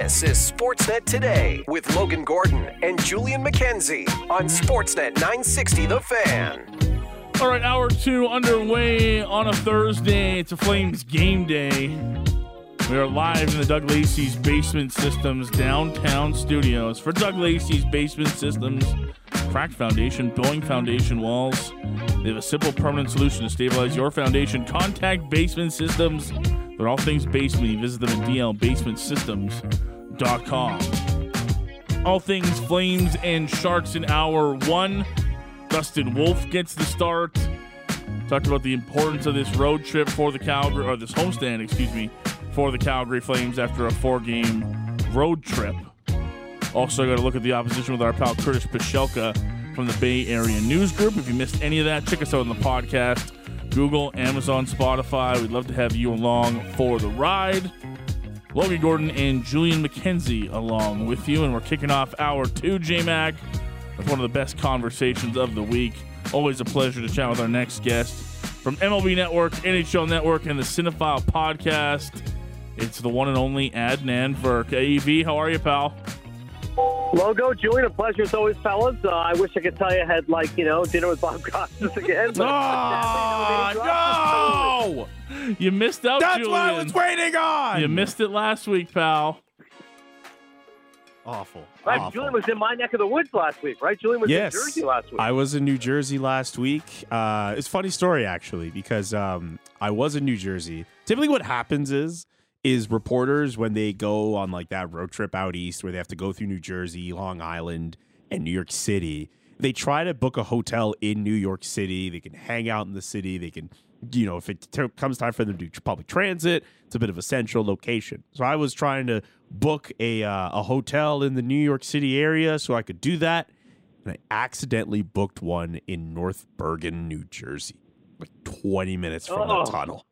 This is Sportsnet Today with Logan Gordon and Julian McKenzie on Sportsnet 960 The Fan. All right, hour two underway on a Thursday. It's a Flames game day. We are live in the Doug Lacey's Basement Systems downtown studios for Doug Lacey's Basement Systems cracked foundation, building foundation walls. They have a simple permanent solution to stabilize your foundation. Contact Basement Systems. They're all things basement. You visit them at dlbasementsystems.com. All things flames and sharks in hour one. Dustin Wolf gets the start. Talked about the importance of this road trip for the Calgary, or this homestand, excuse me, for the Calgary Flames after a four game road trip. Also, got to look at the opposition with our pal Curtis Pashelka from the Bay Area News Group. If you missed any of that, check us out on the podcast. Google, Amazon, Spotify. We'd love to have you along for the ride. Logan Gordon and Julian McKenzie along with you, and we're kicking off hour two, JMac, with one of the best conversations of the week. Always a pleasure to chat with our next guest from MLB Network, NHL Network, and the Cinephile Podcast. It's the one and only Adnan Virk. AEV, how are you, pal? Logo, Julian, a pleasure as always, fellas. Uh, I wish I could tell you I had, like, you know, dinner with Bob Costas again. But Oh, no! You missed out, That's Julian. what I was waiting on. You missed it last week, pal. awful. Right, awful. Julian was in my neck of the woods last week, right? Julian was yes, in Jersey last week. I was in New Jersey last week. Uh, it's a funny story actually because um, I was in New Jersey. Typically, what happens is is reporters when they go on like that road trip out east where they have to go through New Jersey, Long Island, and New York City. They try to book a hotel in New York City. They can hang out in the city. They can, you know, if it t- comes time for them to do public transit, it's a bit of a central location. So I was trying to book a uh, a hotel in the New York City area so I could do that, and I accidentally booked one in North Bergen, New Jersey, like 20 minutes from Oh. the tunnel.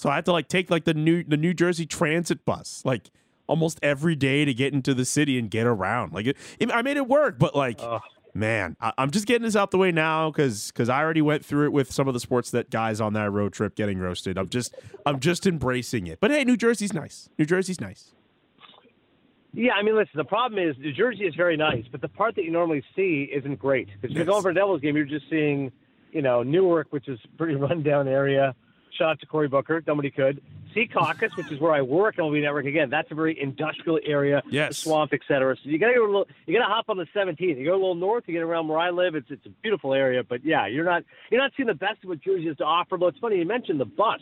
So I had to like take like the new the New Jersey Transit bus, like almost every day to get into the city and get around. Like it, it- I made it work, but like, Ugh. man, I, I'm just getting this out the way now because because I already went through it with some of the sports that guys on that road trip getting roasted. I'm just I'm just embracing it. But hey, New Jersey's nice. New Jersey's nice. yeah, I mean, listen, the problem is New Jersey is very nice, but the part that you normally see isn't great. Because you're going for a Devils game, you're just seeing, you know, Newark, which is a pretty rundown area. Shout out to Cory Booker. Nobody could. Secaucus, which is where I work on MLB Network. Again, that's a very industrial area. Yes. The swamp, et cetera. So you gotta go a little, you gotta hop on the 17th. You go a little north, you get around where I live. It's it's a beautiful area, but yeah, you're not you're not seeing the best of what Jersey has to offer. But it's funny you mentioned the bus.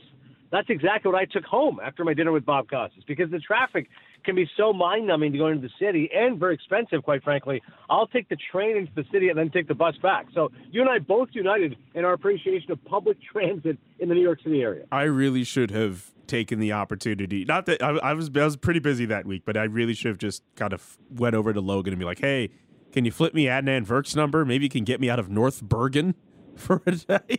That's exactly what I took home after my dinner with Bob Costas because the traffic can be so mind numbing to go into the city and very expensive, quite frankly. I'll take the train into the city and then take the bus back. So you and I both united in our appreciation of public transit in the New York City area. I really should have taken the opportunity. Not that I, I was I was pretty busy that week, but I really should have just kind of went over to Logan and be like, "Hey, can you flip me Adnan Virk's number? Maybe you can get me out of North Bergen for a day."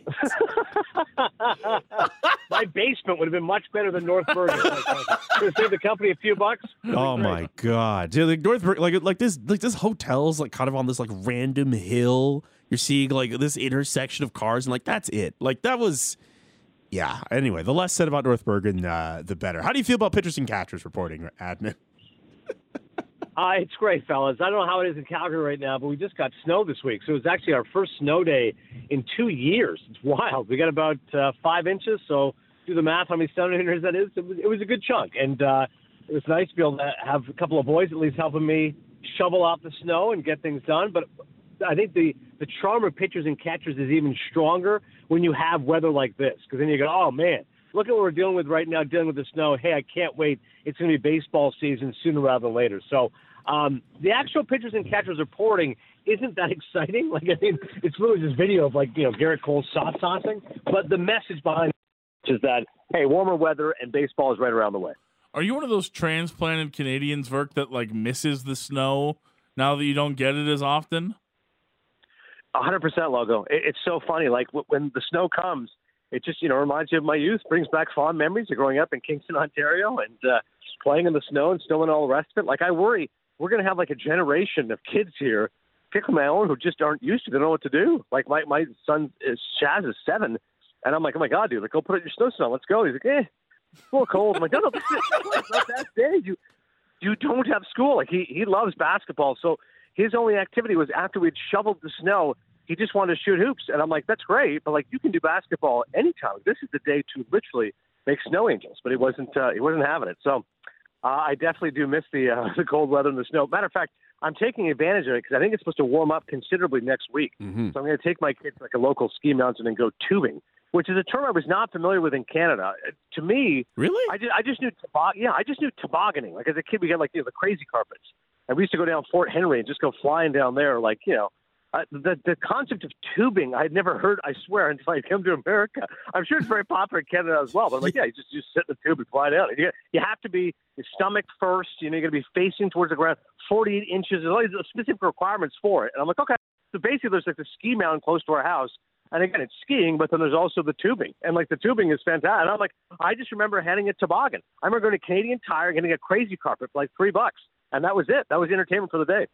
My basement would have been much better than North Bergen. Could saved the company a few bucks. oh my god, Dude, like North Bergen, like like this like this hotel's like kind of on this like random hill. You're seeing like this intersection of cars, and like that's it. Like that was. Yeah. Anyway, the less said about North Bergen, uh, the better. How do you feel about pitchers and catchers reporting, Adnan? Uh, it's great, fellas. I don't know how it is in Calgary right now, but we just got snow this week. So it was actually our first snow day in two years. It's wild. We got about uh, five inches. So do the math how many centimeters that is. It was, it was a good chunk. And uh, it was nice to be able to have a couple of boys at least helping me shovel out the snow and get things done. But I think the, the charm of pitchers and catchers is even stronger when you have weather like this. Because then you go, oh, man, look at what we're dealing with right now, dealing with the snow. Hey, I can't wait. It's going to be baseball season sooner rather than later. So um, the actual pitchers and catchers reporting isn't that exciting. Like, I mean, it's really just video of, like, you know, Gerrit Cole soft saucing. But the message behind it is that, hey, warmer weather and baseball is right around the way. Are you one of those transplanted Canadians, Virk, that like misses the snow now that you don't get it as often? Hundred percent logo. It, it's so funny. Like when the snow comes, it just you know reminds you of my youth, brings back fond memories of growing up in Kingston, Ontario, and uh, playing in the snow and snowing all the rest of it. Like I worry we're going to have like a generation of kids here, particularly my own, who just aren't used to. They don't know what to do. Like my my son is Chaz is seven, and I'm like, oh my god, dude, like go put in your snow snow. Let's go. He's like, eh, it's a little cold. I'm like, no, no, this is it's not that big. You you don't have school. Like he he loves basketball, so his only activity was after we'd shoveled the snow. He just wanted to shoot hoops, and I'm like, that's great, but like you can do basketball anytime. This is the day to literally make snow angels, but he wasn't uh, he wasn't having it. So uh, I definitely do miss the uh, the cold weather and the snow. Matter of fact, I'm taking advantage of it because I think it's supposed to warm up considerably next week. Mhm. So I'm going to take my kids to like a local ski mountain and go tubing, which is a term I was not familiar with in Canada. Uh, To me, Really? I just, I just knew tobog- yeah, I just knew tobogganing. Like as a kid, we got like you know the crazy carpets, and we used to go down Fort Henry and just go flying down there. Like you know, uh, the the concept of tubing I had never heard. I swear until I came to America. I'm sure it's very popular in Canada as well. But I'm like, yeah, you just just sit in the tube and fly down. You you have to be stomach first. You know, you're going to be facing towards the ground. 48 inches. There's all these specific requirements for it. And I'm like, okay. So basically, there's like a ski mountain close to our house. And again, it's skiing, but then there's also the tubing. And like the tubing is fantastic. And I'm like, I just remember having a toboggan. I remember going to Canadian Tire, and getting a crazy carpet for like three bucks. And that was it. That was entertainment for the day.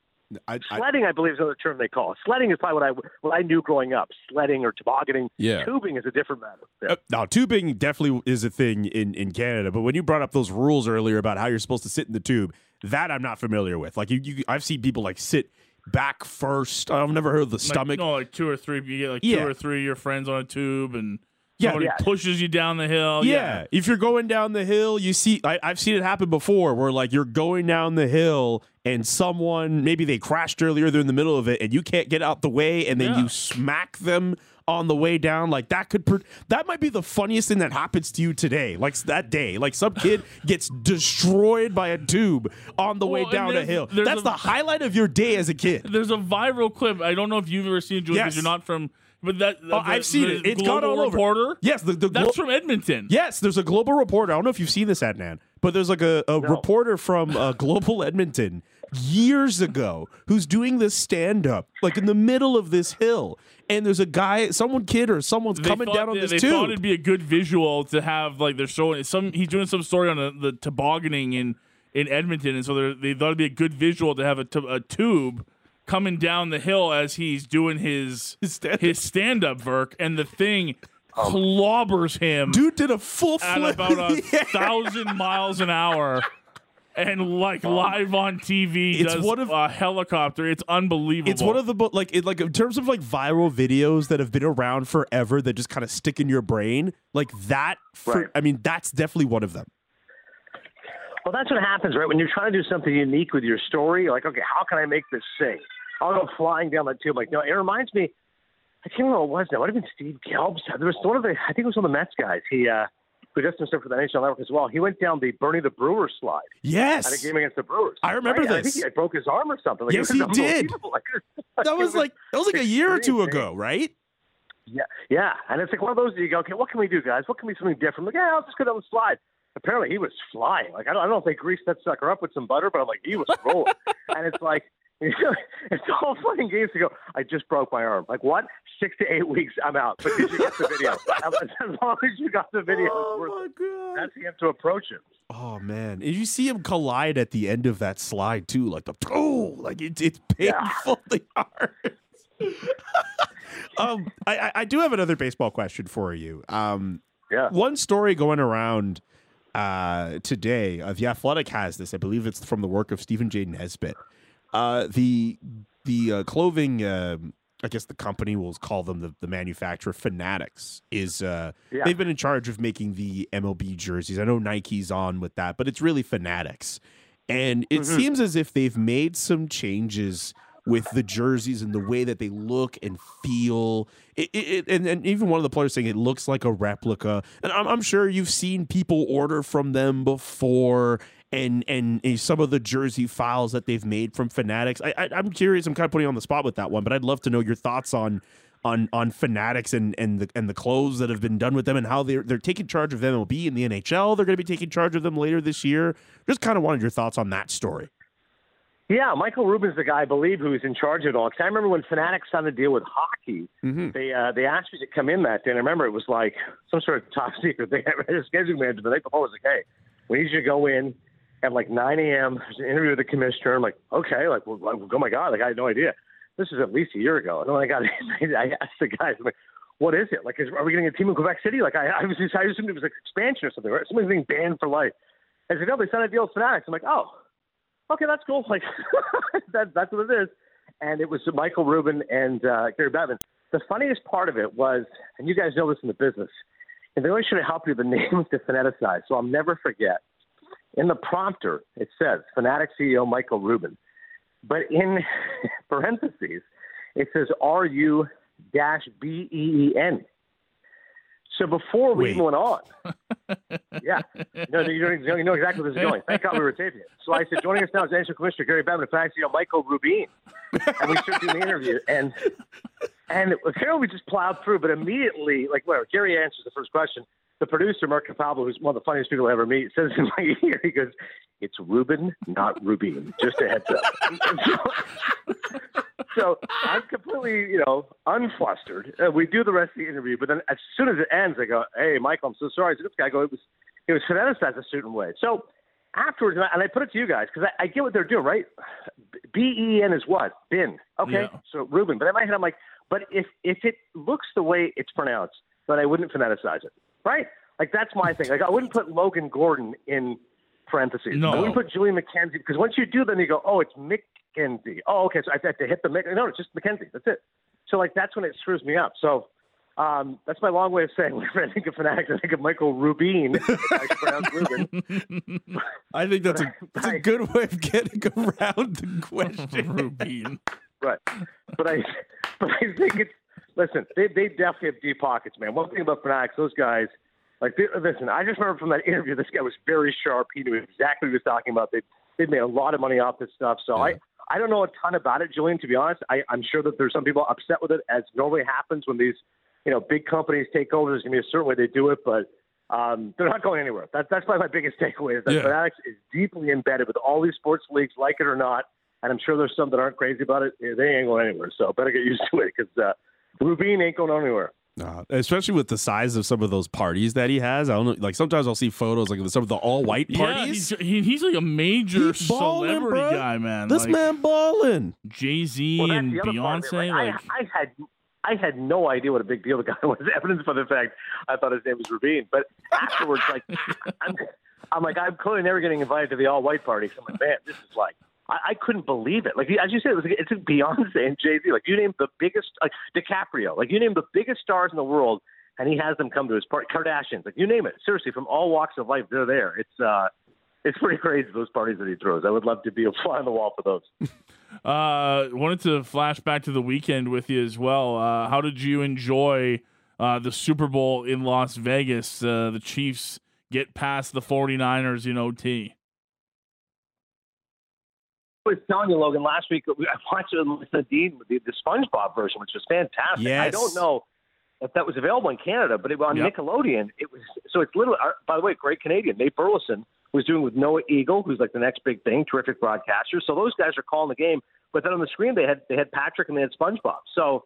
I, I, Sledding, I believe, is another term they call it. Sledding is probably what I what I knew growing up. Sledding or tobogganing. Yeah. Tubing is a different matter. Yeah. Uh, now, tubing definitely is a thing in, in Canada, but when you brought up those rules earlier about how you're supposed to sit in the tube, that I'm not familiar with. Like you, you I've seen people like sit back first. I've never heard of the Like, stomach. no, like two or three. You get like Yeah. two or three of your friends on a tube, and Yeah, somebody yeah. pushes you down the hill. yeah. if you're going down the hill, you see. I, I've seen it happen before, where like you're going down the hill and someone maybe they crashed earlier, they're in the middle of it, and you can't get out the way, and then Yeah. you smack them on the way down. Like that could per- that might be the funniest thing that happens to you today. Like that day, like some kid gets destroyed by a tube on the way Well, and down a hill. That's a- the highlight of your day as a kid. There's a viral clip. I don't know if you've ever seen it, Julie, because Yes. you're not from. But that Oh, the- I've seen the it. It's gone Global all over. Reporter. Yes, the, the That's glo- from Edmonton. Yes, there's a global reporter. I don't know if you've seen this, Adnan, but there's like a, a reporter from uh, Global Edmonton years ago who's doing this stand up like in the middle of this hill. And there's a guy, someone kid or someone's They coming thought- down on they, this they tube. thought it'd be a good visual to have like they're showing some. He's doing some story on a, the tobogganing in in Edmonton, and so they're- thought it'd be a good visual to have a, tu- a tube coming down the hill as he's doing his His stand- his stand up Virk, and the thing clobbers him Dude did a full at flip. about a in the air. thousand miles an hour. And like um, live on TV, It's does one of- a helicopter. It's unbelievable. It's one of the bo- like it, like in terms of like viral videos that have been around forever that just kind of stick in your brain. Like that. For, Right. I mean, that's definitely one of them. Well, that's what happens, right? When you're trying to do something unique with your story, you're like, okay, how can I make this sing? I'll go flying down that tube. Like, no, it reminds me. I can't remember what it was now. It would have been Steve Gelbs. There was one of the, I think it was one of the Mets guys. He, uh, who does some stuff for the NHL Network as well. He went down the Bernie the Brewer slide Yes, at a game against the Brewers. I remember Right? I think he broke his arm or something. Like, Yes, he did. Like, that was like that was like a year or two ago, right? Yeah, yeah, and it's like one of those that you go, okay, what can we do, guys? What can be something different? Like, yeah, I'll just go down the slide. Apparently, he was flying. Like, I don't, I don't know if they greased that sucker up with some butter, but I'm like, he was rolling. and it's like, it's all fun and games to go. I just broke my arm. Like, what? Six to eight weeks, I'm out. But did you get the video? as long as you got the video, it's worth god! That's how you have to approach it. Oh man, and you see him collide at the end of that slide too, like the oh, like it, it's Yeah. painfully hard. um, I, I I do have another baseball question for you. Um, Yeah. one story going around uh, today, uh, the Athletic has this. I believe it's from the work of Stephen J. Nesbitt. Uh, the the uh, clothing, um I guess the company will call them the, the manufacturer. Fanatics is uh, Yeah. they've been in charge of making the MLB jerseys. I know Nike's on with that, but it's really Fanatics, and it seems as if they've made some changes with the jerseys and the way that they look and feel. It, it, it- and, and even one of the players saying it looks like a replica. And I'm, I'm sure you've seen people order from them before. And, and and some of the jersey files that they've made from Fanatics. I, I I'm curious. I'm kind of putting you on the spot with that one, but I'd love to know your thoughts on on on Fanatics and and the and the clothes that have been done with them and how they're they're taking charge of MLB and will be in the NHL. They're going to be taking charge of them later this year. Just kind of wanted your thoughts on that story. Yeah, Michael Rubin's the guy I believe who's in charge of it all. 'Cause I remember when Fanatics signed a deal with hockey, Mhm. they uh, they asked me to come in that day. And I remember it was like some sort of top secret thing. I had a scheduling manager the night before was like, "Hey, we need you to go in at like 9 a.m. There's an interview with the commissioner." I'm like, "Okay." Like, well, like, oh my god, like I had no idea. This is at least a year ago. And then I got I asked the guys, I'm like, "What is it? Like, is, are we getting a team in Quebec City?" Like, I, I was just, I assumed it was like expansion or something, right? Something being banned for life. I said, "No, they signed a deal with Fanatics." I'm like, "Oh." okay, that's cool. Like that, that's what it is. And it was Michael Rubin and uh, Gary Bettman. The funniest part of it was, and you guys know this in the business, and they always try to help you the names to phoneticize. So I'll never forget. In the prompter, it says Fanatic CEO Michael Rubin, but in parentheses, it says R U dash B E E N. So before we Wait. even went on, yeah, no, no, you know, you know exactly where this is going. Thank God we were taping it. So I said, joining us now is National Commissioner Gary Bettman, Fanatic CEO Michael Rubin, and we started doing the interview, and and apparently we just plowed through, but immediately, like, whatever, Gary answers the first question. The producer, Mark Capalbo, who's one of the funniest people I ever meet, says in my ear, he goes, It's Ruben, not Rubin. Just a heads up. so, so I'm completely, you know, unflustered. Uh, we do the rest of the interview, but then as soon as it ends, I go, Hey, Michael, I'm so sorry. So this guy go, It was, it was phoneticized a certain way. So afterwards, and I, and I put it to you guys because I, I get what they're doing, right? B E N is what? Bin. Okay. Yeah. So Ruben. But in my head, I'm like, but if if it looks the way it's pronounced, then I wouldn't phoneticize it, right? Like that's my thing. Like I wouldn't put Logan Gordon in parentheses. No. I wouldn't put Julian McKenzie because once you do, then you go, oh, it's McKenzie. Oh, okay. So I have to hit the Mc. No, it's just McKenzie. That's it. So like that's when it screws me up. So. Um, that's my long way of saying whenever I think of Fanatics, I think of Michael Rubin. I should pronounce Rubin. I think that's a that's a good way of getting around the question. Rubin. Right. But I but I think it's listen, they they definitely have deep pockets, man. One thing about Fanatics, those guys like they, listen, I just remember from that interview this guy was very sharp. He knew exactly what he was talking about. They they made a lot of money off this stuff. So I I don't know a ton about it, Julian, to be honest. I, I'm sure that there's some people upset with it, as normally happens when these, you know, big companies take over. There's gonna be a certain way they do it, but um, they're not going anywhere. That, that's probably my biggest takeaway is that Yeah. Fanatics is deeply embedded with all these sports leagues, like it or not. And I'm sure there's some that aren't crazy about it. They ain't going anywhere. So better get used to it because uh, Rubin ain't going anywhere. Uh, especially with the size of some of those parties that he has. I don't know. Like sometimes I'll see photos like of some of the all white Yeah, parties. he's, he, he's like a major He's ballin', celebrity bro. guy, man. this like man balling. Jay Z Well, and the other part of it, Beyonce. right? Like, I, I had I had no idea what a big deal the guy was. Evidence for the fact I thought his name was Rubin, but afterwards, like I'm, I'm like I'm clearly never getting invited to the all white party. So I'm like, man, this is like I, I couldn't believe it. Like as you said, it was it's Beyonce and Jay Z. Like you name the biggest like DiCaprio. Like you name the biggest stars in the world, and he has them come to his party. Kardashians. Like you name it. Seriously, from all walks of life, they're there. It's uh. It's pretty crazy those parties that he throws. I would love to be a fly on the wall for those. uh, wanted to flash back to the weekend with you as well. Uh, how did you enjoy uh, the Super Bowl in Las Vegas? Uh, the Chiefs get past the 49ers in OT. Was telling you, Logan, last week I watched with Nadine, the, the SpongeBob version, which was fantastic. I don't know if that was available in Canada, but it, on Yep. Nickelodeon, it was. So it's literally. uh, By the way, great Canadian Nate Burleson was doing with Noah Eagle, who's like the next big thing, terrific broadcaster. So those guys are calling the game, but then on the screen they had they had Patrick and they had SpongeBob. So.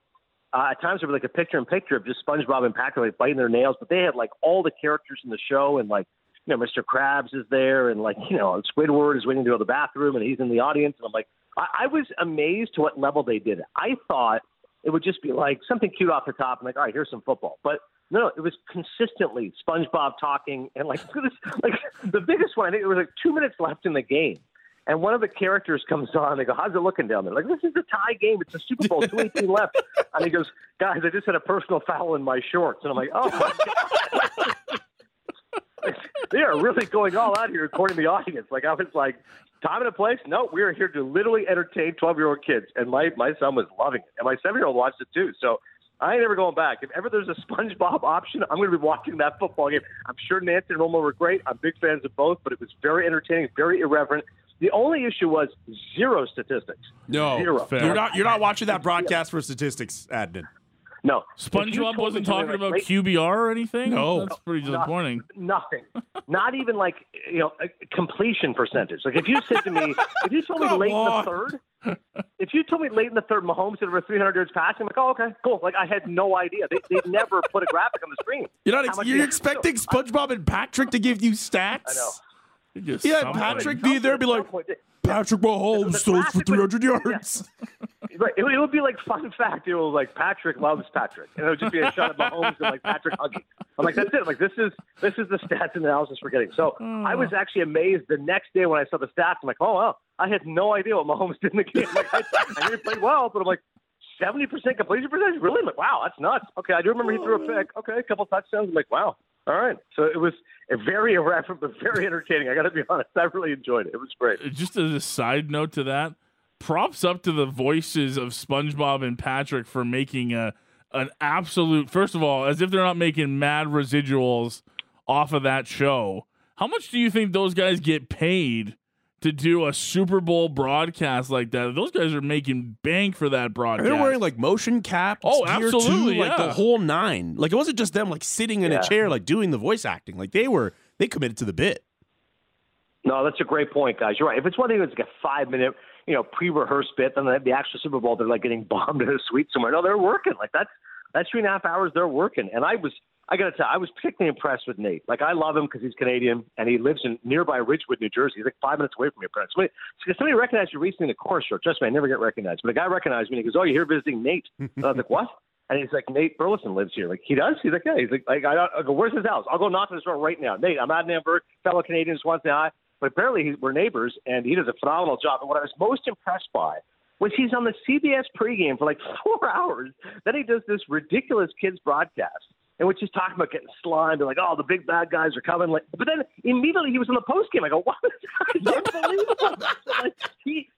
Uh, at times, there was like a picture in picture of just SpongeBob and Patrick like biting their nails, but they had like all the characters in the show, and like you know, Mr. Krabs is there, and like you know, Squidward is waiting to go to the bathroom, and he's in the audience, and I'm like, I, I was amazed to what level they did it. I thought it would just be like something cute off the top, and like, all right, here's some football, but no, it was consistently SpongeBob talking, and like like the biggest one, I think there was like two minutes left in the game. And one of the characters comes on. They go, "How's it looking down there?" Like, this is a tie game. It's a Super Bowl. Two eighteen left. And he goes, "Guys, I just had a personal foul in my shorts." And I'm like, "Oh my god!" they are really going all out here, according to the audience. Like, I was like, "Time and a place? No, we are here to literally entertain twelve year old kids." And my my son was loving it, and my seven year old watched it too. So. I ain't ever going back. If ever there's a SpongeBob option, I'm going to be watching that football game. I'm sure Nancy and Romo were great. I'm big fans of both, but it was very entertaining, very irreverent. The only issue was zero statistics. No, Zero. Fair. you're not. You're not watching that broadcast for statistics, Adnan. No. SpongeBob wasn't talking about late- QBR or anything. No. that's pretty disappointing. Nothing. Not even like you know a completion percentage. Like if you said to me, if you told me late on. in the third, if you told me late in the third, Mahomes had over 300 yards passing, I'm like, oh okay, cool. Like I had no idea. They they never put a graphic on the screen. You're not. How Ex- you're expecting SpongeBob and Patrick to give you stats. I know. Just Yeah, something. Patrick be there, be like, Patrick Mahomes throws for 300 yards. Right. It, it would be like fun fact. It was like Patrick loves Patrick, and it would just be a shot of Mahomes and like Patrick hugging. I'm like, that's it. Like this is this is the stats and analysis we're getting. So I was actually amazed the next day when I saw the stats. I'm like, oh wow, I had no idea what Mahomes did in the game. Like I, I knew he played well, but I'm like, 70% completion percentage? Really? I'm like, wow, that's nuts. Okay, I do remember he threw a pick. Okay, a couple touchdowns. I'm like, wow. All right. So it was very irreverent, but very entertaining. I got to be honest. I really enjoyed it. It was great. Uh, just as a side note to that, props up to the voices of SpongeBob and Patrick for making a an absolute first of all, as if they're not making mad residuals off of that show. How much do you think those guys get paid to do a Super Bowl broadcast like that? Those guys are making bank for that broadcast. They're wearing like motion caps. Oh, gear absolutely, too, like yeah. the whole nine. Like it wasn't just them like sitting in Yeah. a chair like doing the voice acting. Like they were they committed to the bit. No, that's a great point, guys. You're right. If it's one thing that's like a five minute, you know, pre-rehearsed bit, then the, the actual Super Bowl, they're like getting bombed in a suite somewhere. No, they're working. Like that's that's three and a half hours they're working. And I was, I got to tell, you, I was particularly impressed with Nate. Like I love him because he's Canadian and he lives in nearby Ridgewood, New Jersey. He's like five minutes away from me. parents. somebody, so somebody recognized you recently in the corner store. Trust me, I never get recognized. But a guy recognized me. and He goes, "Oh, you're here visiting Nate?" And I was like, "What?" And he's like, Nate Burleson lives here. Like, he does? He's like, yeah. He's like, like I, I go, where's his house? I'll go knock on his door right now. Nate, I'm out in Amber, fellow Canadian, just wants to. But apparently he, we're neighbors, and he does a phenomenal job. And what I was most impressed by was he's on the CBS pregame for like four hours. Then he does this ridiculous kids broadcast in which he's talking about getting slimed and like, oh, the big bad guys are coming. Like, but then immediately he was in the postgame. I go, what? Unbelievable. Like, he,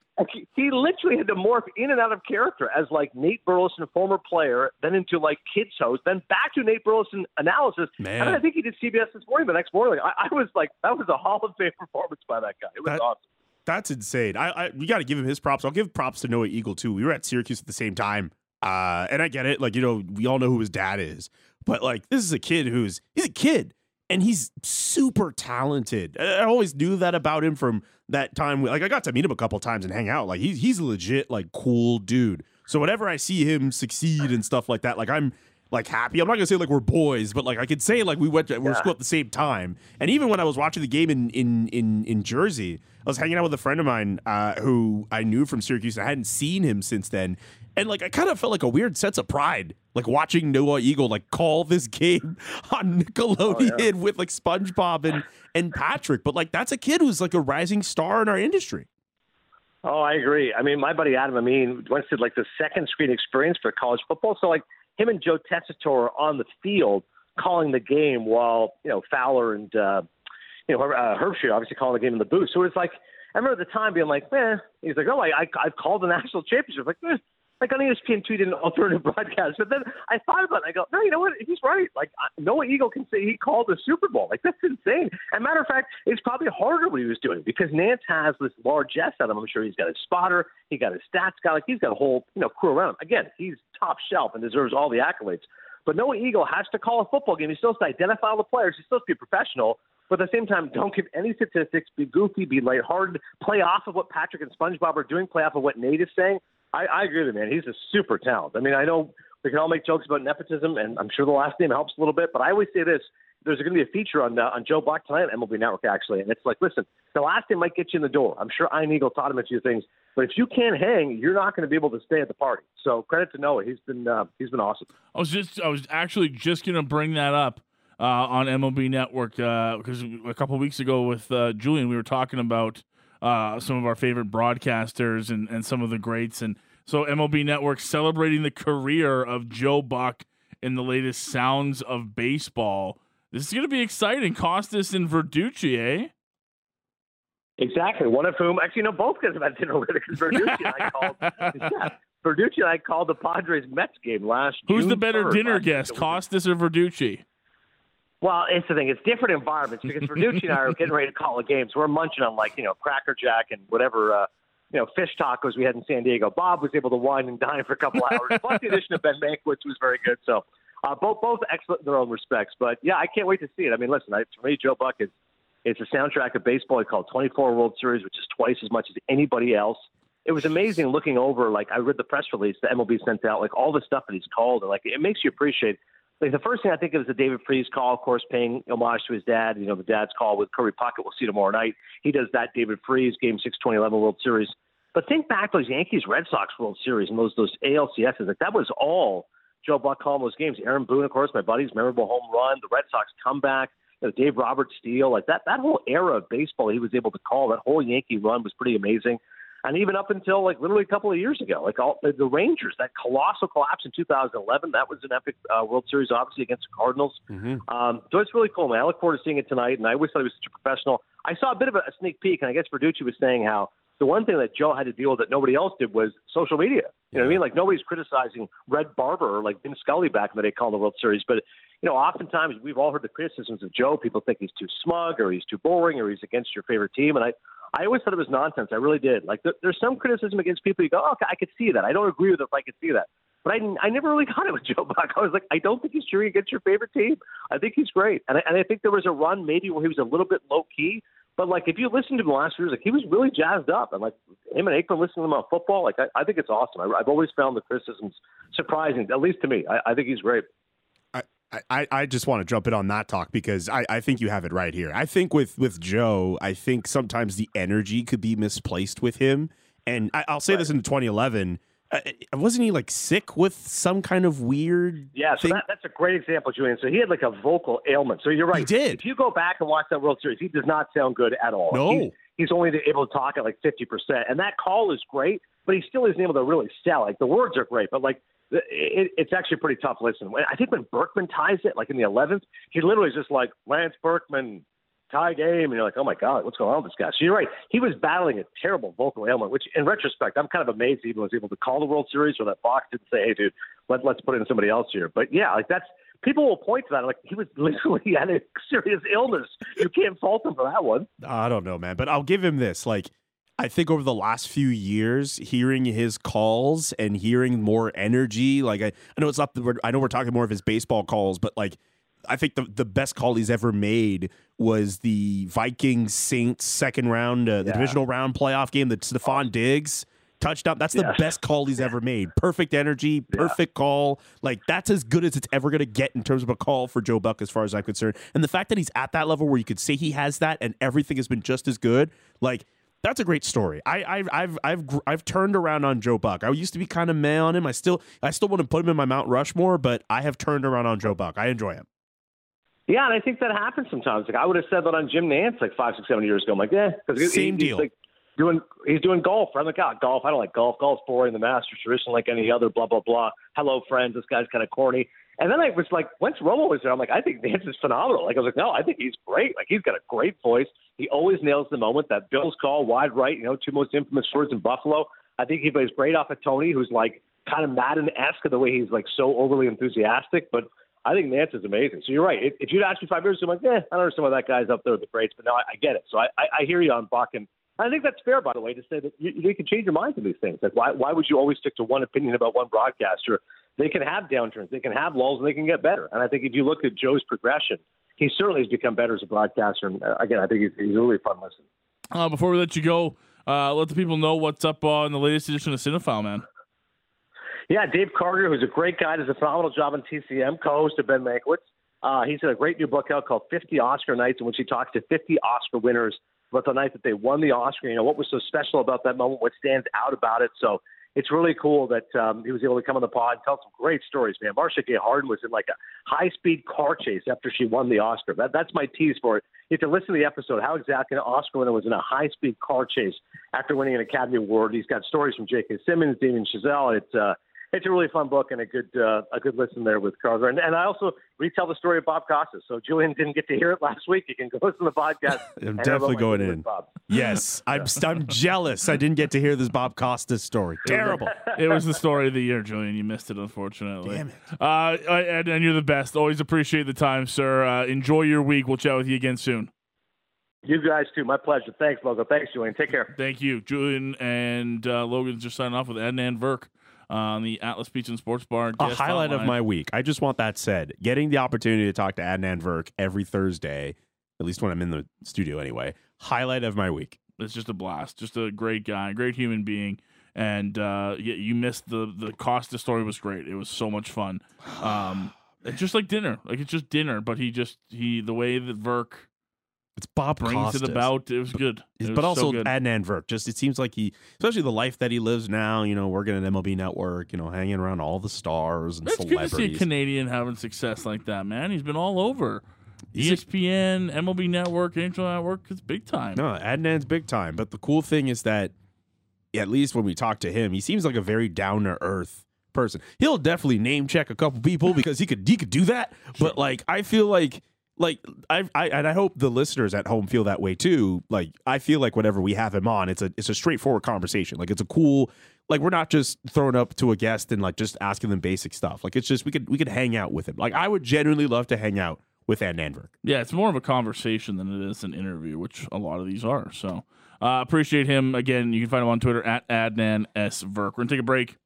he literally had to morph in and out of character as like Nate Burleson, a former player, then into like kids host, then back to Nate Burleson analysis. Man. And I think he did CBS this morning. The next morning, like, I, I was like, that was a Hall of Fame performance by that guy. It was That- awesome. That's insane. I, I we got to give him his props. I'll give props to Noah Eagle too. We were at Syracuse at the same time, uh, and I get it. Like you know, we all know who his dad is, but like this is a kid who's he's a kid and he's super talented. I always knew that about him from that time. Like I got to meet him a couple times and hang out. Like he's he's a legit like cool dude. So whenever I see him succeed and stuff like that, like I'm like happy. I'm not gonna say like we're boys, but like I could say like we went to, we were Yeah. school at the same time. And even when I was watching the game in in in in Jersey, I was hanging out with a friend of mine uh, who I knew from Syracuse. I hadn't seen him since then, and like I kind of felt like a weird sense of pride, like watching Noah Eagle like call this game on Nickelodeon with like SpongeBob and and Patrick. But like that's a kid who's like a rising star in our industry. Oh, I agree. I mean, my buddy Adam Amin once did like the second screen experience for college football. So like him and Joe Tessitore on the field calling the game while you know Fowler and uh, you know uh, Herbstreit obviously calling the game in the booth. So it's like I remember at the time being like, man, he's like, oh, I I I've called the national championship. Like, eh. Like on ESPN two did an alternative broadcast. But then I thought about it. I go, no, you know what? He's right. Like Noah Eagle can say he called the Super Bowl. Like that's insane. And matter of fact, it's probably harder what he was doing because Nantz has this largesse at him. I'm sure he's got his spotter, he got his stats guy, like he's got a whole you know crew around him. Again, he's top shelf and deserves all the accolades. But Noah Eagle has to call a football game. He still has to identify all the players. He's supposed to be a professional. But at the same time, don't give any statistics. Be goofy. Be lighthearted. Play off of what Patrick and SpongeBob are doing. Play off of what Nate is saying. I, I agree with you, man. He's a super talent. I mean, I know we can all make jokes about nepotism, and I'm sure the last name helps a little bit. But I always say this: there's going to be a feature on uh, on Joe Buck tonight on MLB Network, actually, and it's like, listen, the last name might get you in the door. I'm sure Ian Eagle taught him a few things, but if you can't hang, you're not going to be able to stay at the party. So credit to Noah. He's been uh, he's been awesome. I was just, I was actually just gonna bring that up uh, on MLB Network because a couple weeks ago with uh, Julian, we were talking about uh, some of our favorite broadcasters and, and some of the greats, and so MLB Network celebrating the career of Joe Buck in the latest Sounds of Baseball. This is gonna be exciting. Costas and Verducci, eh? Exactly. One of whom, actually, no, both guys have had dinner with because Verducci and I called. Yeah, Verducci and I called the Padres Mets game last. Who's June the better 3rd, dinner guest. Costas or Verducci? Well, it's the thing. It's different environments because Verducci and I are getting ready to call a game, so we're munching on like you know Cracker Jack and whatever uh, you know fish tacos we had in San Diego. Bob was able to wine and dine for a couple hours. Plus the addition of Ben Mankiewicz was very good. So uh, both both excellent in their own respects. But yeah, I can't wait to see it. I mean, listen, I, for me, Joe Buck is it's a soundtrack of baseball. He called 24 World Series, which is twice as much as anybody else. It was amazing looking over. Like I read the press release that MLB sent out, like all the stuff that he's called, and like it makes you appreciate like the first thing I think of is the David Freese call, of course, paying homage to his dad. You know, the dad's call with Kirby Puckett. We'll see tomorrow night. He does that David Freese game six, 2011 World Series. But think back those Yankees Red Sox World Series and those those ALCSs. Like that was all Joe Buck calling those games. Aaron Boone, of course, my buddy's memorable home run, the Red Sox comeback, you know, Dave Roberts steal, like that that whole era of baseball he was able to call. That whole Yankee run was pretty amazing. And even up until like literally a couple of years ago, like all the, Rangers, that colossal collapse in 2011, that was an epic uh, World Series, obviously against the Cardinals. Mm-hmm. Um, so it's really cool, man. I look forward to seeing it tonight. And I always thought he was such a professional. I saw a bit of a, a sneak peek, and I guess Verducci was saying how the one thing that Joe had to deal with that nobody else did was social media. You know what I mean? Like nobody's criticizing Red Barber or like Vin Scully back in the day calling the World Series, but you know, oftentimes we've all heard the criticisms of Joe. People think he's too smug or he's too boring or he's against your favorite team, and I. I always thought it was nonsense. I really did. Like, there, there's some criticism against people. You go, oh, okay, I could see that. I don't agree with it if I could see that. But I, I never really got it with Joe Buck. I was like, I don't think he's cheering against your favorite team. I think he's great. And I, and I think there was a run maybe where he was a little bit low key. But like, if you listen to him last year, like he was really jazzed up, and like him and Aikman listening to him on football, like I, I think it's awesome. I, I've always found the criticisms surprising, at least to me. I, I think he's great. I, I just want to jump in on that talk because I, I think you have it right here. I think with with Joe, I think sometimes the energy could be misplaced with him. And I, will say right. this in 2011, uh, wasn't he like sick with some kind of weird? Yeah, so that, that's a great example, Julian. So he had like a vocal ailment. So you're right. He did. If you go back and watch that World Series, he does not sound good at all. No. He's, he's only able to talk at like 50%. And that call is great, but he still isn't able to really sell. Like the words are great, but like it, it's actually pretty tough listen. I think when Berkman ties it, like in the 11th, he literally is just like Lance Berkman tie game, and you're like, oh my god, what's going on with this guy? So you're right. He was battling a terrible vocal ailment, which in retrospect, I'm kind of amazed he was able to call the World Series or that Fox didn't say, hey, dude, let, let's put in somebody else here. But yeah, like that's people will point to that. Like he was literally had a serious illness. You can't fault him for that one. I don't know, man, but I'll give him this. Like I think over the last few years, hearing his calls and hearing more energy, like I, I know it's not the, I know we're talking more of his baseball calls, but like I think the the best call he's ever made was the Vikings Saints second round, uh, the yeah. divisional round playoff game, that Stefon Diggs touchdown. That's the best call he's ever made. Perfect energy, perfect yeah. call. Like that's as good as it's ever going to get in terms of a call for Joe Buck, as far as I'm concerned. And the fact that he's at that level where you could say he has that, and everything has been just as good, like that's a great story. I, I, I've, I've, I've turned around on Joe Buck. I used to be kind of meh on him. I still, I still want to put him in my Mount Rushmore, but I have turned around on Joe Buck. I enjoy him. Yeah, and I think that happens sometimes. Like I would have said that on Jim Nantz like five, six, seven years ago. I'm like, yeah, because same he, deal. Like doing, he's doing golf. I'm like, God, golf. I don't like golf. Golf's boring. The Masters tradition like any other. Blah blah blah. Hello, friends. This guy's kind of corny. And then I was like, once Romo was there, I'm like, I think Nantz is phenomenal. Like I was like, no, I think he's great. Like he's got a great voice. He always nails the moment. That Bills call, wide right, you know, two most infamous words in Buffalo. I think he plays great off of Tony, who's like kind of Madden esque the way he's like so overly enthusiastic. But I think Nantz is amazing. So you're right. If, if you'd asked me five years ago, I'm like, eh, I don't understand why that guy's up there with the greats. But now I, I get it. So I, I, I hear you on Buck. And I think that's fair, by the way, to say that you, you can change your mind to these things. Like, why, why would you always stick to one opinion about one broadcaster? They can have downturns, they can have lulls, and they can get better. And I think if you look at Joe's progression, he certainly has become better as a broadcaster. And uh, again, I think he's, he's a really fun listen. Uh, before we let you go, uh, let the people know what's up uh, in the latest edition of Cinephile, man. Yeah, Dave Karger, who's a great guy, does a phenomenal job on TCM, co-host of Ben Mankiewicz. Uh, he's got a great new book out called 50 Oscar Nights, in which he talks to 50 Oscar winners about the night that they won the Oscar. You know, what was so special about that moment? What stands out about it? So it's really cool that um, he was able to come on the pod and tell some great stories, man. Marcia Gay Harden was in like a high speed car chase after she won the Oscar. That, that's my tease for it. You have to listen to the episode how exactly an Oscar winner was in a high speed car chase after winning an Academy Award. He's got stories from J.K. Simmons, Damien Chazelle. It's uh, it's a really fun book and a good uh, a good listen there with Karger. And, and I also retell the story of Bob Costas. So Julian didn't get to hear it last week. You can go listen to the podcast. I'm definitely going in. Bob. Yes, I'm I'm jealous. I didn't get to hear this Bob Costas story. Terrible. it was the story of the year, Julian. You missed it, unfortunately. Damn it. Uh, and, and you're the best. Always appreciate the time, sir. Uh, enjoy your week. We'll chat with you again soon. You guys too. My pleasure. Thanks, Logan. Thanks, Julian. Take care. Thank you, Julian and uh, Logan. Just signing off with Adnan Virk on the Atlas Beach and Sports Bar. A highlight hotline. of my week. I just want that said. Getting the opportunity to talk to Adnan Virk every Thursday, at least when I'm in the studio anyway. Highlight of my week. It's just a blast. Just a great guy, great human being. And uh, yeah, you missed the the Costa story was great. It was so much fun. Um, It's just like dinner. Like it's just dinner, but he just he the way that Virk It's Bob brings Costas. it about, it was good. It was but also so good. Adnan Virk. Just it seems like he, especially the life that he lives now. You know, working at MLB Network. You know, hanging around all the stars and celebrities. it's good to see a. Canadian having success like that, man. He's been all over. ESPN, MLB Network, NHL Network. It's big time. No, Adnan's big time. But the cool thing is that, at least when we talk to him, he seems like a very down to earth person. He'll definitely name check a couple people because he could he could do that. But like, I feel like like I, I and I hope the listeners at home feel that way too. Like I feel like whenever we have him on, it's a it's a straightforward conversation. Like it's a cool. Like we're not just throwing up to a guest and like just asking them basic stuff. Like it's just we could we could hang out with him. Like I would genuinely love to hang out with Adnan Virk. Yeah, it's more of a conversation than it is an interview, which a lot of these are. So uh, appreciate him. Again, you can find him on Twitter at Adnan S. Virk. We're to take a break.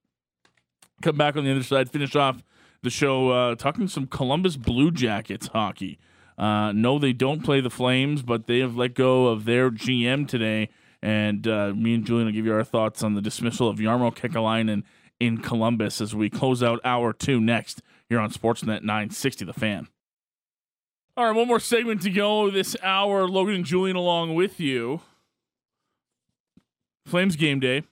Come back on the other side, finish off the show uh, talking some Columbus Blue Jackets hockey. Uh, no, they don't play the Flames, but they have let go of their GM today. And uh, me and Julian will give you our thoughts on the dismissal of Jarmo Kekäläinen in Columbus as we close out hour two next here on Sportsnet 960 The Fan. All right, one more segment to go this hour. Logan and Julian along with you. Flames game day.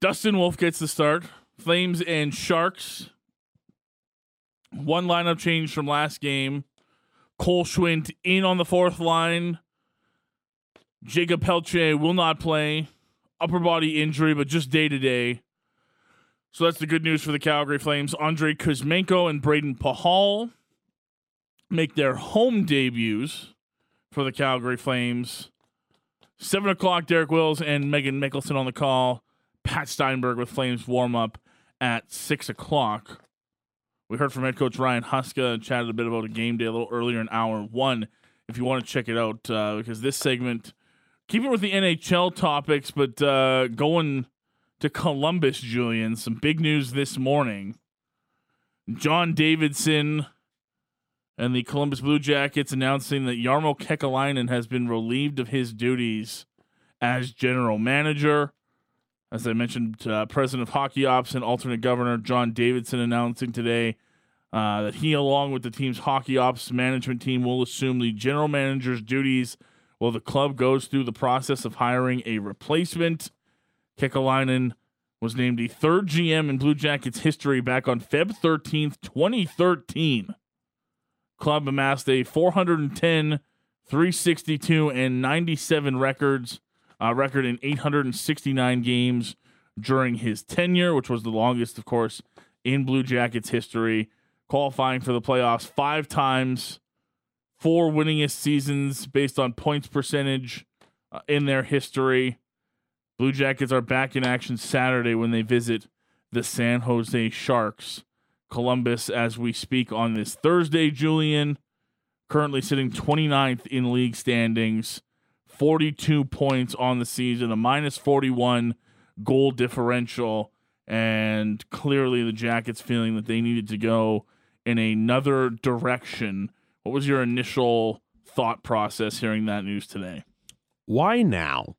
Dustin Wolf gets the start. Flames and Sharks. One lineup change from last game. Cole Schwindt in on the fourth line. Jakob Pelletier will not play. Upper body injury, but just day to day. So that's the good news for the Calgary Flames. Andrei Kuzmenko and Brayden Pachal make their home debuts for the Calgary Flames. Seven o'clock, Derek Wills and Megan Mickelson on the call. Pat Steinberg with Flames warm up at six o'clock. We heard from head coach Ryan Huska and chatted a bit about a game day a little earlier in hour one. If you want to check it out, uh, because this segment, keeping with the NHL topics, but uh, going to Columbus, Julian, some big news this morning. John Davidson and the Columbus Blue Jackets announcing that Jarmo Kekäläinen has been relieved of his duties as general manager. As I mentioned, uh, president of hockey ops and alternate governor John Davidson announcing today uh, that he, along with the team's hockey ops management team, will assume the general manager's duties while the club goes through the process of hiring a replacement. Kekäläinen was named the third GM in Blue Jackets history back on Feb 13th, 2013 club amassed a 410, 362, and 97 records uh, record in 869 games during his tenure, which was the longest, of course, in Blue Jackets history. Qualifying for the playoffs five times, four winningest seasons based on points percentage uh, in their history. Blue Jackets are back in action Saturday when they visit the San Jose Sharks. Columbus as we speak on this Thursday, Julian. Currently sitting 29th in league standings, 42 points on the season, a minus 41 goal differential, and clearly the Jackets feeling that they needed to go in another direction. What was your initial thought process hearing that news today? Why now?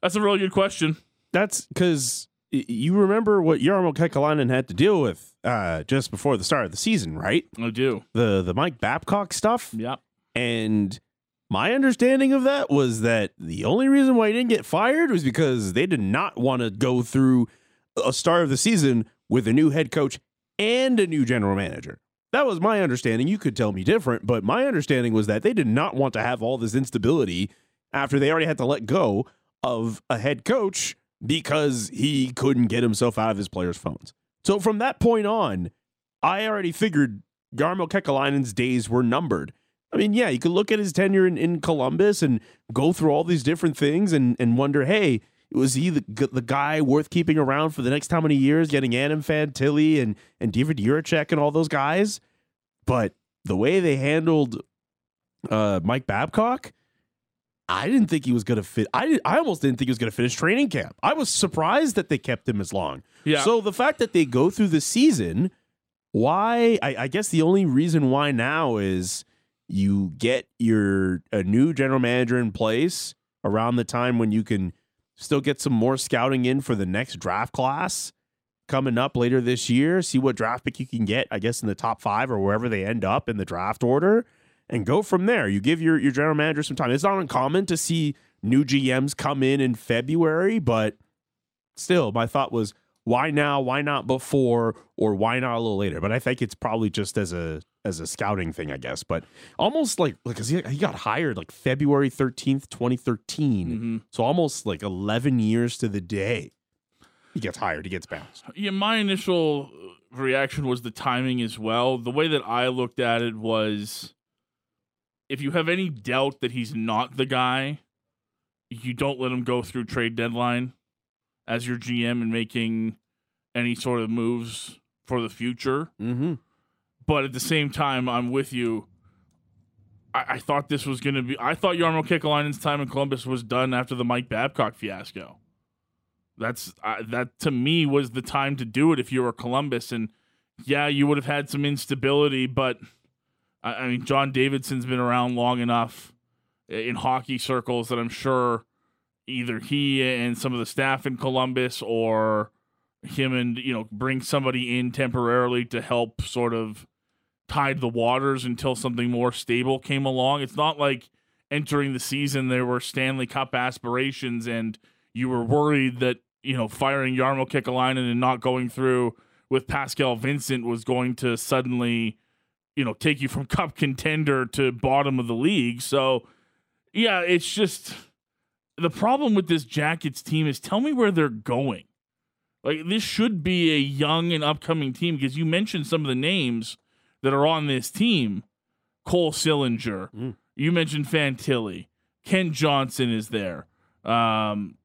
That's a really good question. That's because you remember what Jarmo Kekäläinen had to deal with uh, just before the start of the season, right? I do. The the Mike Babcock stuff. Yep. And my understanding of that was that the only reason why he didn't get fired was because they did not want to go through a start of the season with a new head coach and a new general manager. That was my understanding. You could tell me different, but my understanding was that they did not want to have all this instability after they already had to let go of a head coach because he couldn't get himself out of his players' phones. So from that point on, I already figured Jarmo Kekäläinen's days were numbered. I mean, yeah, you could look at his tenure in, in Columbus and go through all these different things and, and wonder, hey, was he the, the guy worth keeping around for the next how many years, getting Adam Fantilli and, and David Jiricek and all those guys? But the way they handled uh, Mike Babcock, I didn't think he was going to fit. I, did, I almost didn't think he was going to finish training camp. I was surprised that they kept him as long. Yeah. So the fact that they go through the season, why? I, I guess the only reason why now is you get your a new general manager in place around the time when you can still get some more scouting in for the next draft class. coming up later this year. See what draft pick you can get, I guess, in the top five or wherever they end up in the draft order, and go from there. You give your, your general manager some time. It's not uncommon to see new GMs come in in February, but still, my thought was why now? Why not before? Or why not a little later? But I think it's probably just as a as a scouting thing, I guess. But almost like because he, he got hired like February thirteenth, twenty thirteen. So almost like eleven years to the day. He gets hired. He gets bounced. Yeah, my initial reaction was the timing as well. The way that I looked at it was if you have any doubt that he's not the guy, you don't let him go through trade deadline as your GM and making any sort of moves for the future. Mm-hmm. But at the same time, I'm with you. I, I thought this was going to be. I thought Jarmo Kekäläinen's time in Columbus was done after the Mike Babcock fiasco. That's uh, that to me was the time to do it if you were Columbus, and yeah, you would have had some instability, but I, I mean, John Davidson's been around long enough in hockey circles that I'm sure either he and some of the staff in Columbus or him and you know bring somebody in temporarily to help sort of tide the waters until something more stable came along. It's not like entering the season there were Stanley Cup aspirations and you were worried that you know firing Jarmo Kekäläinen and not going through with Pascal Vincent was going to suddenly you know take you from cup contender to bottom of the league. So yeah, it's just the problem with this Jackets team is tell me where they're going. Like this should be a young and upcoming team because you mentioned some of the names that are on this team. Cole Sillinger, Mm. you mentioned Fantilli, Kent Johnson is there. Um,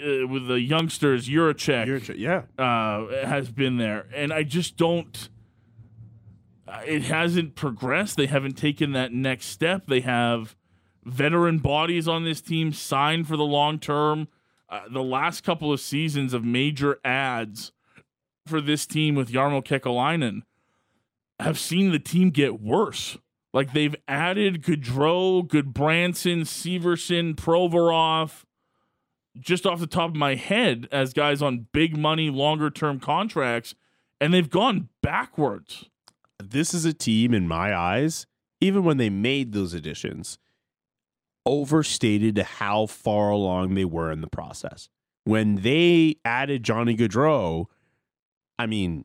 uh, with the youngsters, Jiricek yeah. uh, has been there, and I just don't. uh, It hasn't progressed. They haven't taken that next step. They have veteran bodies on this team signed for the long term. Uh, the last couple of seasons of major ads for this team with Jarmo Kekäläinen have seen the team get worse. Like they've added Gaudreau, Gudbranson, Severson, Provorov, just off the top of my head as guys on big money, longer term contracts, and they've gone backwards. This is a team, in my eyes, even when they made those additions, overstated how far along they were in the process. When they added Johnny Gaudreau, I mean,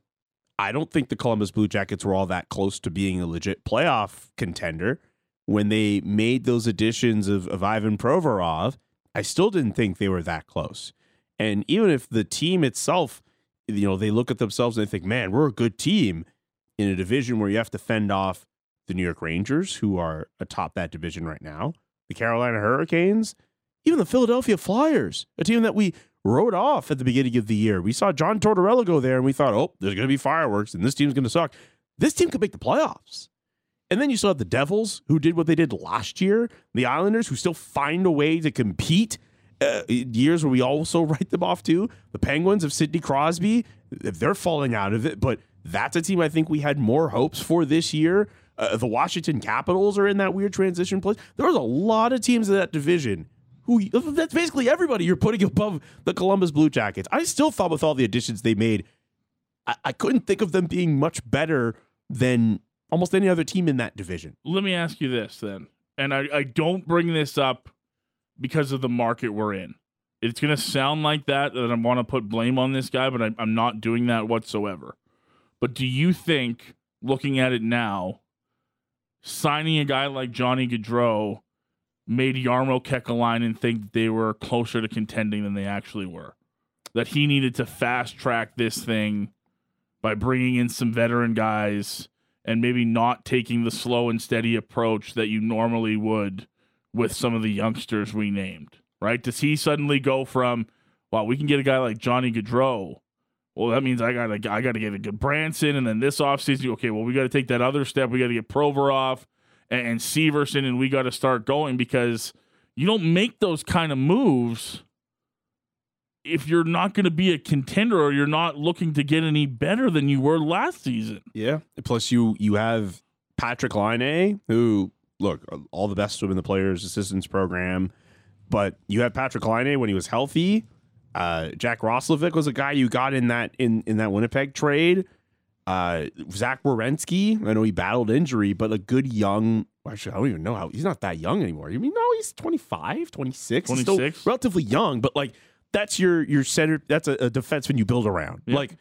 I don't think the Columbus Blue Jackets were all that close to being a legit playoff contender. When they made those additions of, of Ivan Provorov, I still didn't think they were that close. And even if the team itself, you know, they look at themselves and they think, man, we're a good team in a division where you have to fend off the New York Rangers, who are atop that division right now, the Carolina Hurricanes, even the Philadelphia Flyers, a team that we wrote off at the beginning of the year. We saw John Tortorella go there and we thought, oh, there's going to be fireworks and this team's going to suck. This team could make the playoffs. And then you saw the Devils, who did what they did last year, the Islanders, who still find a way to compete. Uh, years where we also write them off too. The Penguins of Sidney Crosby, they're falling out of it, but that's a team I think we had more hopes for this year. Uh, the Washington Capitals are in that weird transition place. There was a lot of teams in that division who that's basically everybody you're putting above the Columbus Blue Jackets. I still thought with all the additions they made, I, I couldn't think of them being much better than almost any other team in that division. Let me ask you this then, and I, I don't bring this up because of the market we're in. It's going to sound like that, that I want to put blame on this guy, but I, I'm not doing that whatsoever. But do you think, looking at it now, signing a guy like Johnny Gaudreau made Jarmo Kekäläinen think they were closer to contending than they actually were? That he needed to fast track this thing by bringing in some veteran guys and maybe not taking the slow and steady approach that you normally would with some of the youngsters we named, right? Does he suddenly go from, wow, we can get a guy like Johnny Gaudreau. Well, that means I gotta I gotta get a Gudbranson, and then this offseason, okay, well, we gotta take that other step. We gotta get Provorov and, Severson, and we gotta start going because you don't make those kind of moves if you're not going to be a contender or you're not looking to get any better than you were last season. Yeah. Plus, you you have Patrik Laine, who look all the best to him in the players assistance program, but you have Patrik Laine when he was healthy. Uh, Jack Roslovic was a guy you got in that in in that Winnipeg trade. Uh, Zach Werenski, I know he battled injury, but a good young. Actually, I don't even know how he's not that young anymore. You mean no, he's 25, 26. 26? relatively young, but like that's your your center. That's a, a defenseman you build around. Yeah. Like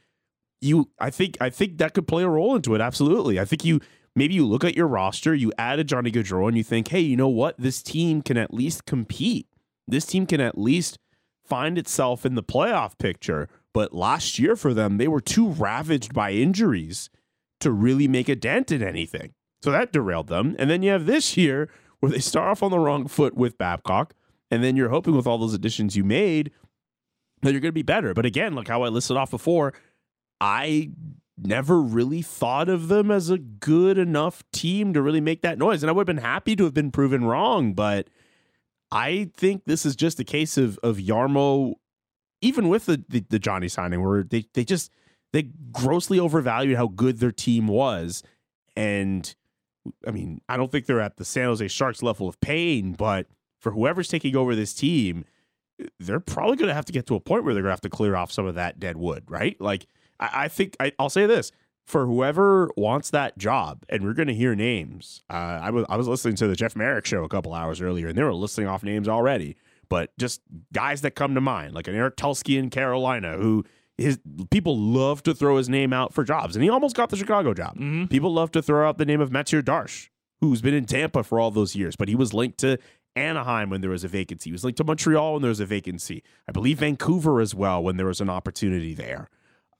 you, I think I think that could play a role into it. Absolutely, I think you maybe you look at your roster, you add a Johnny Gaudreau, and you think, hey, you know what? This team can at least compete. This team can at least find itself in the playoff picture. But last year for them, they were too ravaged by injuries to really make a dent in anything. So that derailed them. And then you have this year where they start off on the wrong foot with Babcock, and then you're hoping with all those additions you made that you're going to be better. But again, like how I listed off before, I never really thought of them as a good enough team to really make that noise. And I would have been happy to have been proven wrong, but I think this is just a case of of Jarmo, even with the, the, the Johnny signing, where they they just they grossly overvalued how good their team was. And I mean, I don't think they're at the San Jose Sharks level of pain, but for whoever's taking over this team, they're probably going to have to get to a point where they're going to have to clear off some of that dead wood, right? Like, I, I think I, I'll say this for whoever wants that job, and we're going to hear names. Uh, I was I was listening to the Jeff Marek show a couple hours earlier, and they were listing off names already. But just guys that come to mind, like an Eric Tulsky in Carolina, who his people love to throw his name out for jobs, and he almost got the Chicago job. Mhm. People love to throw out the name of Mathieu Darche, who's been in Tampa for all those years, but he was linked to Anaheim when there was a vacancy. He was linked to Montreal when there was a vacancy. I believe Vancouver as well when there was an opportunity there.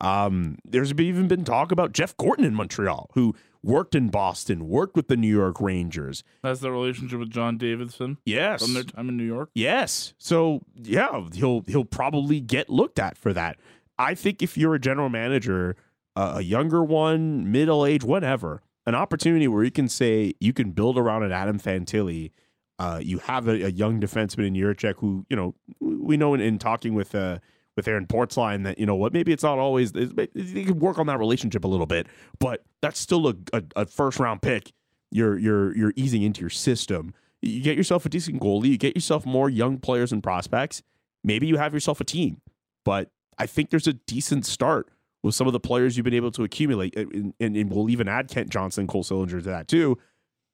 Um, there's even been talk about Jeff Gorton in Montreal, who worked in Boston, worked with the New York Rangers. Has the relationship with John Davidson Yes. from their time in New York. Yes. So yeah, he'll he'll probably get looked at for that. I think if you're a general manager, uh, a younger one, middle age, whatever, an opportunity where you can say you can build around an Adam Fantilli. Uh, you have a, a young defenseman in Jiricek who you know we know in, in talking with uh, with Aaron Portzline that you know what maybe it's not always you can work on that relationship a little bit, but that's still a, a, a first round pick. You're you're you're easing into your system. You get yourself a decent goalie. You get yourself more young players and prospects. Maybe you have yourself a team, but I think there's a decent start with some of the players you've been able to accumulate, and, and, and we'll even add Kent Johnson, Cole Sillinger to that too.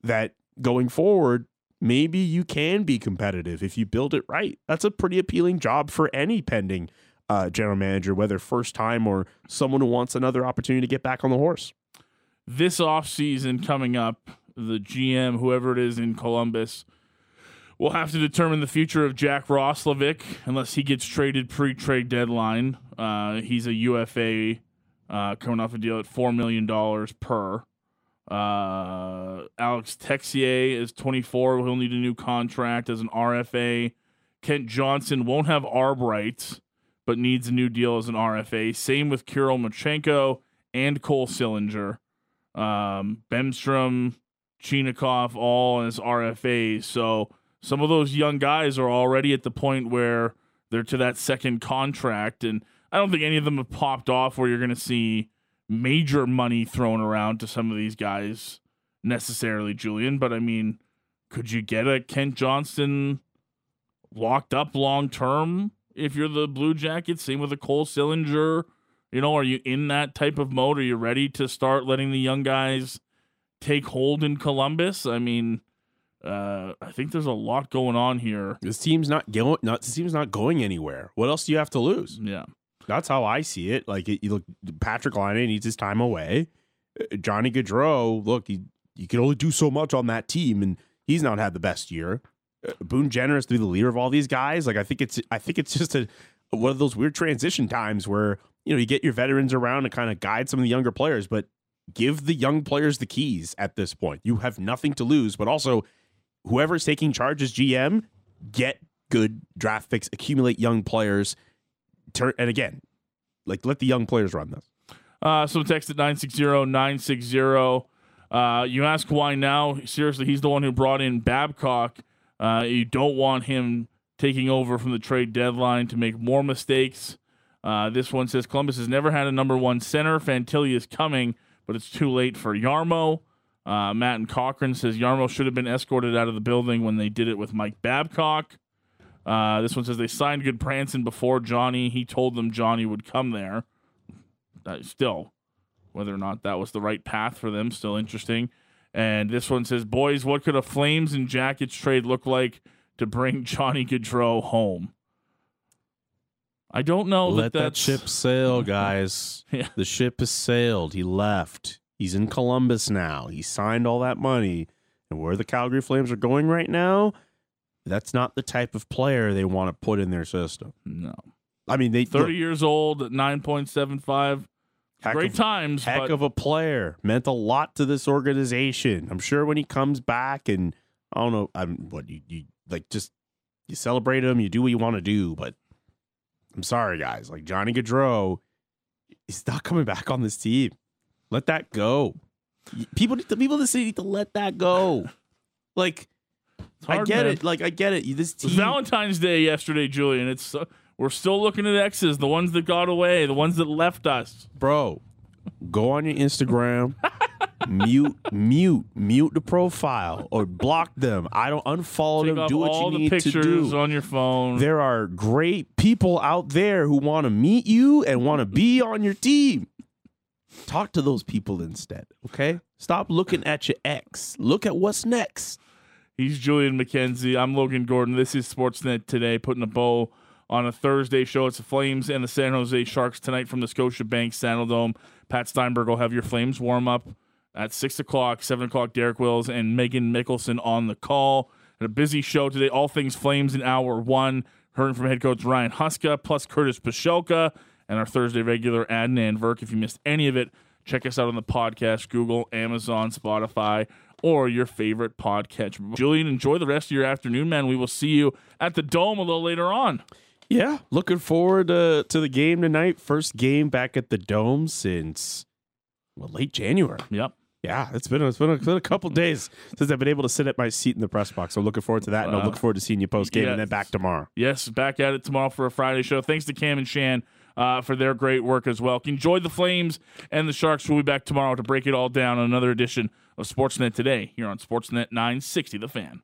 That going forward, maybe you can be competitive if you build it right. That's a pretty appealing job for any pending uh, general manager, whether first time or someone who wants another opportunity to get back on the horse. This offseason coming up, the GM, whoever it is in Columbus, will have to determine the future of Jack Roslovic unless he gets traded pre-trade deadline. Uh, he's a UFA uh, coming off a deal at four million dollars per. Uh, Alex Texier is 24. He'll need a new contract as an RFA. Kent Johnson won't have ARB rights, but needs a new deal as an RFA. Same with Kirill Marchenko and Cole Sillinger. Um, Bemstrom, Chinakhov, all as RFAs. So some of those young guys are already at the point where they're to that second contract. And I don't think any of them have popped off where you're going to see major money thrown around to some of these guys necessarily, Julian. But I mean, could you get a Kent Johnson locked up long term if you're the Blue Jackets? Same with a Cole Sillinger. You know, are you in that type of mode? Are you ready to start letting the young guys take hold in Columbus? I mean, uh, I think there's a lot going on here. This team's not going. Not this team's not going anywhere. What else do you have to lose? Yeah. That's how I see it. Like it, you look, Patrik Laine needs his time away. Uh, Johnny Gaudreau, look, he, you can only do so much on that team, and he's not had the best year. Boone Jenner has to be the leader of all these guys. Like I think it's, I think it's just a one of those weird transition times where you know you get your veterans around to kind of guide some of the younger players, but give the young players the keys at this point. You have nothing to lose, but also whoever's taking charge as GM, get good draft picks, accumulate young players turn and again, like let the young players run this. Uh, so text at 960-960. Uh, you ask why now? Seriously, he's the one who brought in Babcock. Uh, you don't want him taking over from the trade deadline to make more mistakes. Uh, this one says Columbus has never had a number one center. Fantilli is coming, but it's too late for Jarmo. Uh, Matt and Cochran says Jarmo should have been escorted out of the building when they did it with Mike Babcock. Uh, this one says they signed Gudbranson before Johnny. He told them Johnny would come there. That still, whether or not that was the right path for them, still interesting. And this one says, Boys, what could a Flames and Jackets trade look like to bring Johnny Gaudreau home? I don't know. Let that, that ship sail, guys. yeah. The ship has sailed. He left. He's in Columbus now. He signed all that money. And where the Calgary Flames are going right now, that's not the type of player they want to put in their system. No. I mean, they 30 years old, 9.75 heck Great of, times, heck but of a player. Meant a lot to this organization. I'm sure when he comes back and I don't know, I'm what you, you like just you celebrate him, you do what you want to do, but I'm sorry, guys. Like Johnny Gaudreau, he's not coming back on this team. Let that go. People need to people in the city need to let that go. Like it's I get man. it. Like I get it. This team. Valentine's Day yesterday, Julian. It's uh, we're still looking at exes, the ones that got away, the ones that left us. bro, go on your Instagram, mute, mute, mute the profile or block them. I don't unfollow Take them. Do what you need to pictures do. on your phone. There are great people out there who want to meet you and want to be on your team. Talk to those people instead, okay? Stop looking at your ex. Look at what's next. He's Julian McKenzie. I'm Logan Gordon. This is Sportsnet today, putting a bow on a Thursday show. It's the Flames and the San Jose Sharks tonight from the Scotiabank Saddledome. Pat Steinberg will have your Flames warm up at 6 o'clock, 7 o'clock, Derek Wills and Megan Mickelson on the call. And a busy show today, all things Flames in hour one. Hearing from head coach Ryan Huska, plus Curtis Pashelka, and our Thursday regular Adnan Virk. If you missed any of it, check us out on the podcast, Google, Amazon, Spotify, or your favorite podcast. Julian, enjoy the rest of your afternoon, man. We will see you at the Dome a little later on. Yeah, looking forward uh, to the game tonight. First game back at the Dome since well, late January. Yep. Yeah, it's been a, it's been a, it's been a couple days since I've been able to sit at my seat in the press box. So looking forward to that, and I'll Uh, look forward to seeing you post game, and then back tomorrow. Yes, back at it tomorrow for a Friday show. Thanks to Cam and Shan uh, for their great work as well. Enjoy the Flames and the Sharks. We'll be back tomorrow to break it all down on another edition of Sportsnet Today here on Sportsnet 960 The Fan.